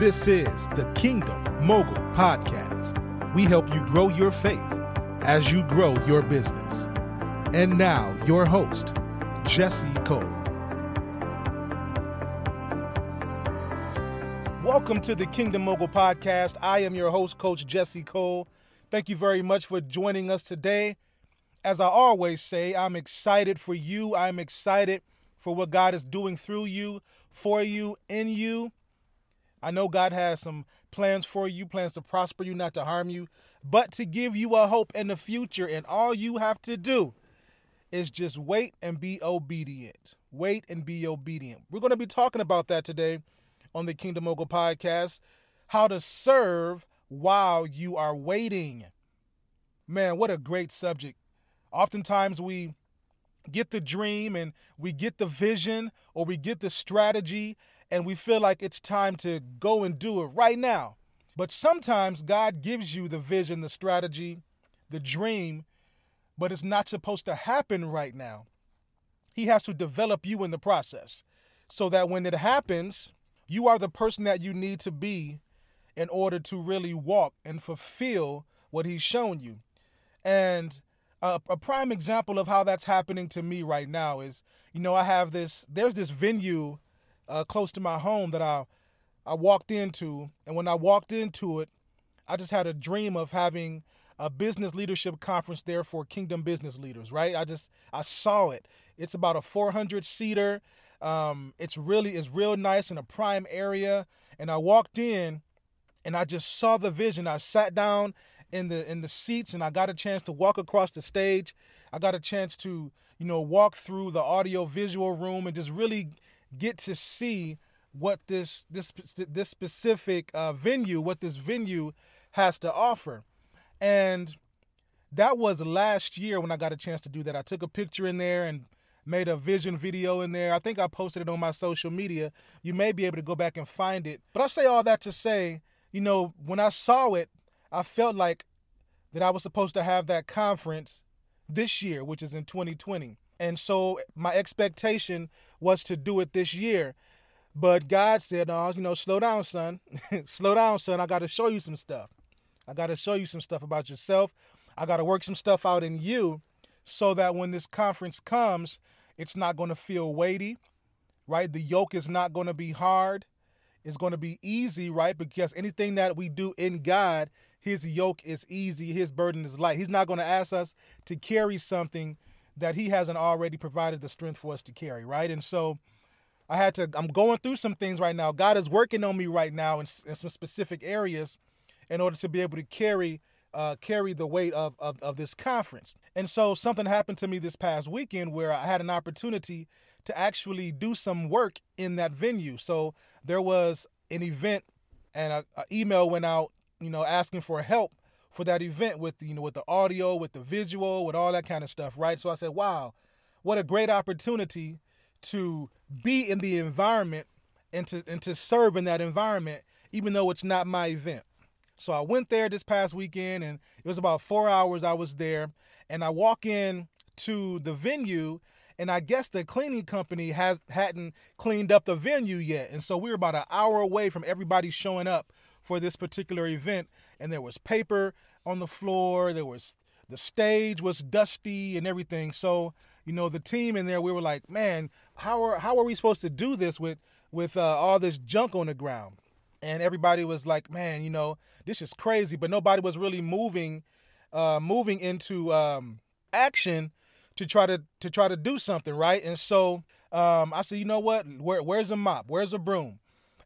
This is the Kingdom Mogul Podcast. We help you grow your faith as you grow your business. And now, your host, Jesse Cole. Welcome to the Kingdom Mogul Podcast. I am your host, Coach Jesse Cole. Thank you very much for joining us today. As I always say, I'm excited for you. I'm excited for what God is doing through you, for you, in you. I know God has some plans for you, plans to prosper you, not to harm you, but to give you a hope in the future. And all you have to do is just wait and be obedient. Wait and be obedient. We're going to be talking about that today on the Kingdom Mogul podcast how to serve while you are waiting. Man, what a great subject. Oftentimes we get the dream and we get the vision or we get the strategy and we feel like it's time to go and do it right now. But sometimes God gives you the vision, the strategy, the dream, but it's not supposed to happen right now. He has to develop you in the process so that when it happens, you are the person that you need to be in order to really walk and fulfill what He's shown you. And a, prime example of how that's happening to me right now is, you know, I have this, there's this venue uh, close to my home that I I walked into, and when I walked into it, I just had a dream of having a business leadership conference there for kingdom business leaders. Right? I just I saw it. It's about a 400 seater. Um, it's really it's real nice in a prime area, and I walked in, and I just saw the vision. I sat down in the in the seats, and I got a chance to walk across the stage. I got a chance to you know walk through the audio visual room and just really get to see what this this this specific uh, venue, what this venue has to offer, and that was last year when I got a chance to do that. I took a picture in there and made a vision video in there. I think I posted it on my social media. You may be able to go back and find it. But I say all that to say, you know, when I saw it, I felt like that I was supposed to have that conference this year, which is in 2020. And so my expectation was to do it this year. But God said, oh, you know, slow down, son. slow down, son. I got to show you some stuff. I got to show you some stuff about yourself. I got to work some stuff out in you so that when this conference comes, it's not going to feel weighty, right? The yoke is not going to be hard. It's going to be easy, right? Because anything that we do in God, his yoke is easy, his burden is light. He's not going to ask us to carry something that he hasn't already provided the strength for us to carry, right? And so I had to, I'm going through some things right now. God is working on me right now in, in some specific areas in order to be able to carry uh, carry the weight of, of, of this conference. And so something happened to me this past weekend where I had an opportunity to actually do some work in that venue. So there was an event and an email went out, you know, asking for help for that event with you know with the audio, with the visual, with all that kind of stuff, right? So I said, "Wow, what a great opportunity to be in the environment and to and to serve in that environment, even though it's not my event." So I went there this past weekend, and it was about four hours I was there, and I walk in to the venue, and I guess the cleaning company has hadn't cleaned up the venue yet, and so we were about an hour away from everybody showing up for this particular event and there was paper on the floor. There was the stage was dusty and everything. So you know the team in there, we were like, man, how are how are we supposed to do this with with uh, all this junk on the ground? And everybody was like, man, you know, this is crazy. But nobody was really moving, uh, moving into um, action to try to to try to do something, right? And so um, I said, you know what? Where, where's a mop? Where's a broom?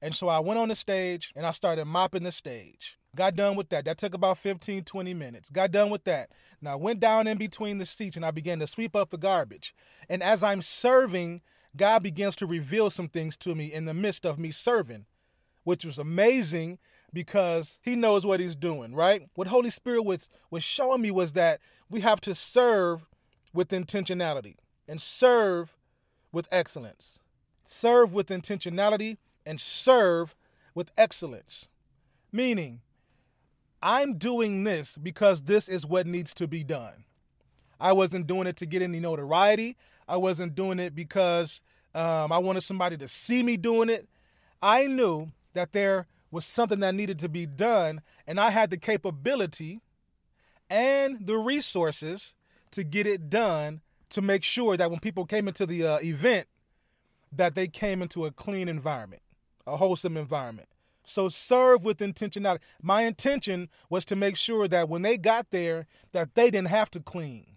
And so I went on the stage and I started mopping the stage. Got done with that. That took about 15, 20 minutes. Got done with that. Now I went down in between the seats and I began to sweep up the garbage. And as I'm serving, God begins to reveal some things to me in the midst of me serving, which was amazing because he knows what he's doing, right? What Holy Spirit was was showing me was that we have to serve with intentionality and serve with excellence. Serve with intentionality and serve with excellence. Meaning, I'm doing this because this is what needs to be done. I wasn't doing it to get any notoriety. I wasn't doing it because um, I wanted somebody to see me doing it. I knew that there was something that needed to be done, and I had the capability and the resources to get it done to make sure that when people came into the uh, event that they came into a clean environment, a wholesome environment. So serve with intentionality. My intention was to make sure that when they got there that they didn't have to clean,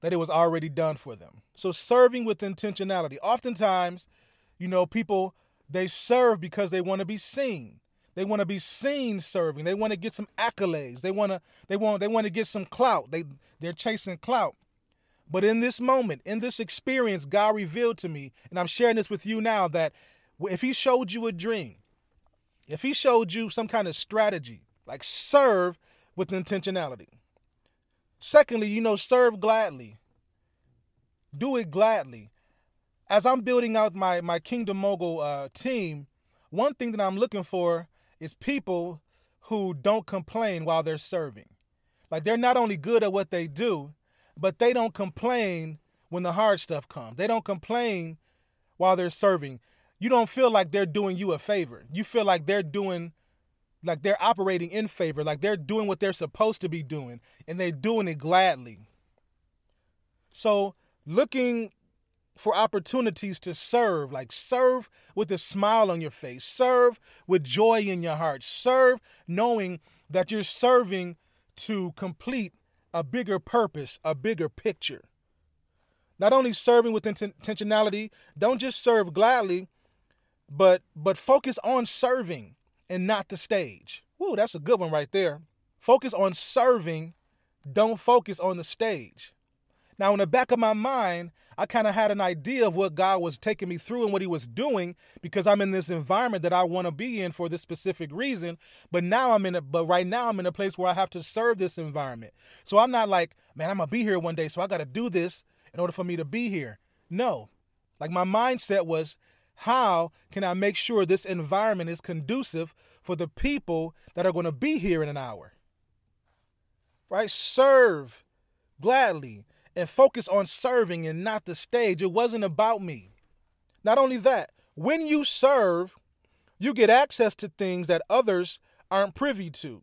that it was already done for them. So serving with intentionality. Oftentimes, you know, people they serve because they want to be seen. They want to be seen serving. They want to get some accolades. They want to they want they want to get some clout. They they're chasing clout. But in this moment, in this experience, God revealed to me, and I'm sharing this with you now that if he showed you a dream, if he showed you some kind of strategy, like serve with intentionality. Secondly, you know, serve gladly. Do it gladly. As I'm building out my my Kingdom Mogul uh, team, one thing that I'm looking for is people who don't complain while they're serving. Like they're not only good at what they do, but they don't complain when the hard stuff comes. They don't complain while they're serving. You don't feel like they're doing you a favor. You feel like they're doing like they're operating in favor, like they're doing what they're supposed to be doing and they're doing it gladly. So, looking for opportunities to serve, like serve with a smile on your face, serve with joy in your heart, serve knowing that you're serving to complete a bigger purpose, a bigger picture. Not only serving with intentionality, don't just serve gladly, but but focus on serving and not the stage. Woo, that's a good one right there. Focus on serving, don't focus on the stage. Now, in the back of my mind, I kind of had an idea of what God was taking me through and what He was doing because I'm in this environment that I want to be in for this specific reason. But now I'm in a, but right now I'm in a place where I have to serve this environment. So I'm not like, man, I'm gonna be here one day, so I got to do this in order for me to be here. No, like my mindset was, how can I make sure this environment is conducive for the people that are going to be here in an hour? Right? Serve gladly and focus on serving and not the stage. It wasn't about me. Not only that, when you serve, you get access to things that others aren't privy to.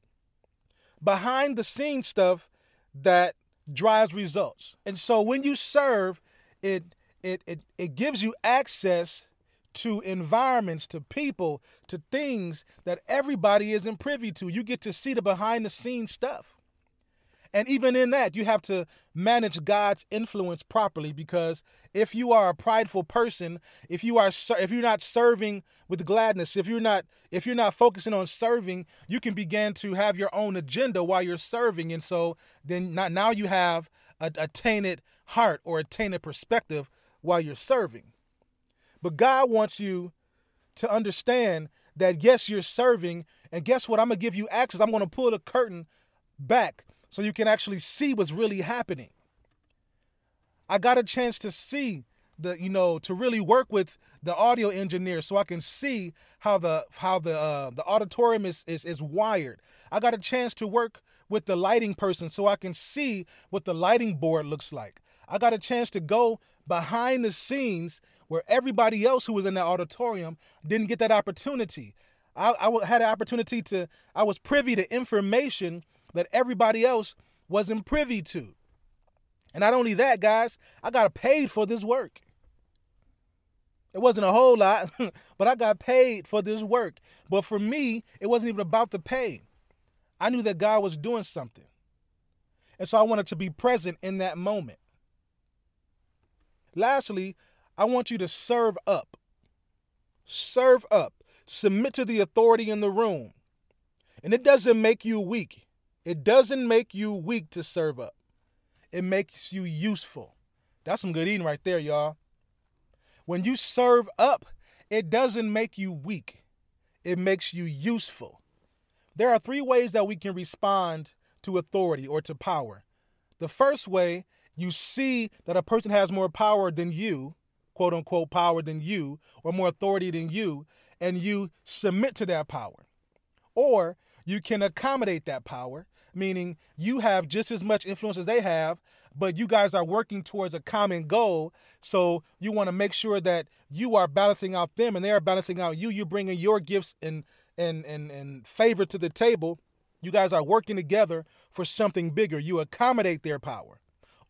Behind the scenes stuff that drives results. And so when you serve, it it it, it gives you access to environments, to people, to things that everybody isn't privy to. You get to see the behind the scenes stuff. And even in that, you have to manage God's influence properly because if you are a prideful person, if you are if you're not serving with gladness, if you're not if you're not focusing on serving, you can begin to have your own agenda while you're serving and so then not, now you have a, a tainted heart or a tainted perspective while you're serving. But God wants you to understand that yes, you're serving, and guess what? I'm gonna give you access. I'm gonna pull the curtain back so you can actually see what's really happening. I got a chance to see the you know to really work with the audio engineer so I can see how the how the uh, the auditorium is, is is wired. I got a chance to work with the lighting person so I can see what the lighting board looks like. I got a chance to go behind the scenes where everybody else who was in the auditorium didn't get that opportunity. I, I had an opportunity to I was privy to information that everybody else wasn't privy to. And not only that, guys, I got paid for this work. It wasn't a whole lot, but I got paid for this work. But for me, it wasn't even about the pay. I knew that God was doing something. And so I wanted to be present in that moment. Lastly, I want you to serve up. Serve up. Submit to the authority in the room. And it doesn't make you weak. It doesn't make you weak to serve up. It makes you useful. That's some good eating right there, y'all. When you serve up, it doesn't make you weak. It makes you useful. There are three ways that we can respond to authority or to power. The first way, you see that a person has more power than you, quote unquote power than you, or more authority than you, and you submit to that power. Or you can accommodate that power meaning you have just as much influence as they have, but you guys are working towards a common goal. So you want to make sure that you are balancing out them and they are balancing out you. You're bringing your gifts and and and and favor to the table. You guys are working together for something bigger. You accommodate their power.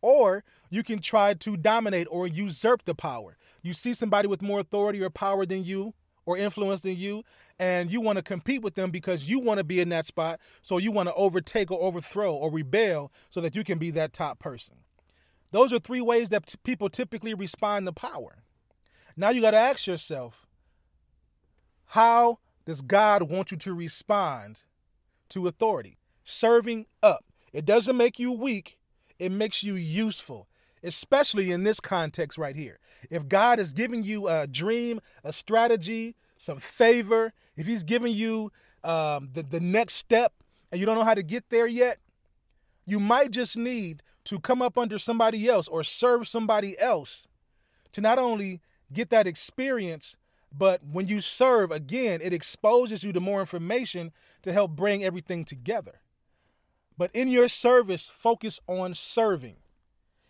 Or you can try to dominate or usurp the power. You see somebody with more authority or power than you or influence than you, and you want to compete with them because you want to be in that spot. So you want to overtake or overthrow or rebel so that you can be that top person. Those are three ways that t- people typically respond to power. Now you got to ask yourself how does God want you to respond to authority? Serving up. It doesn't make you weak, it makes you useful, especially in this context right here. If God is giving you a dream, a strategy, some favor, if He's giving you um, the, the next step and you don't know how to get there yet, you might just need to come up under somebody else or serve somebody else to not only get that experience, but when you serve, again, it exposes you to more information to help bring everything together. But in your service, focus on serving.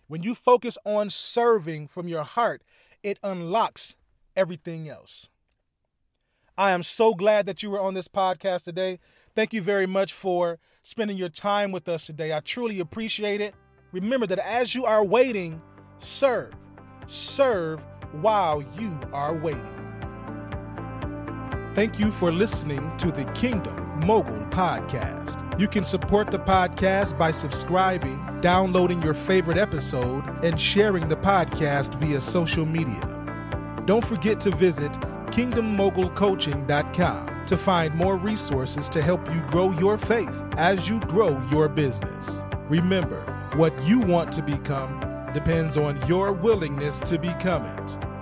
When you focus on serving from your heart, it unlocks everything else. I am so glad that you were on this podcast today. Thank you very much for spending your time with us today. I truly appreciate it. Remember that as you are waiting, serve. Serve while you are waiting. Thank you for listening to the Kingdom Mogul Podcast. You can support the podcast by subscribing, downloading your favorite episode, and sharing the podcast via social media. Don't forget to visit kingdommogulcoaching.com to find more resources to help you grow your faith as you grow your business. Remember, what you want to become depends on your willingness to become it.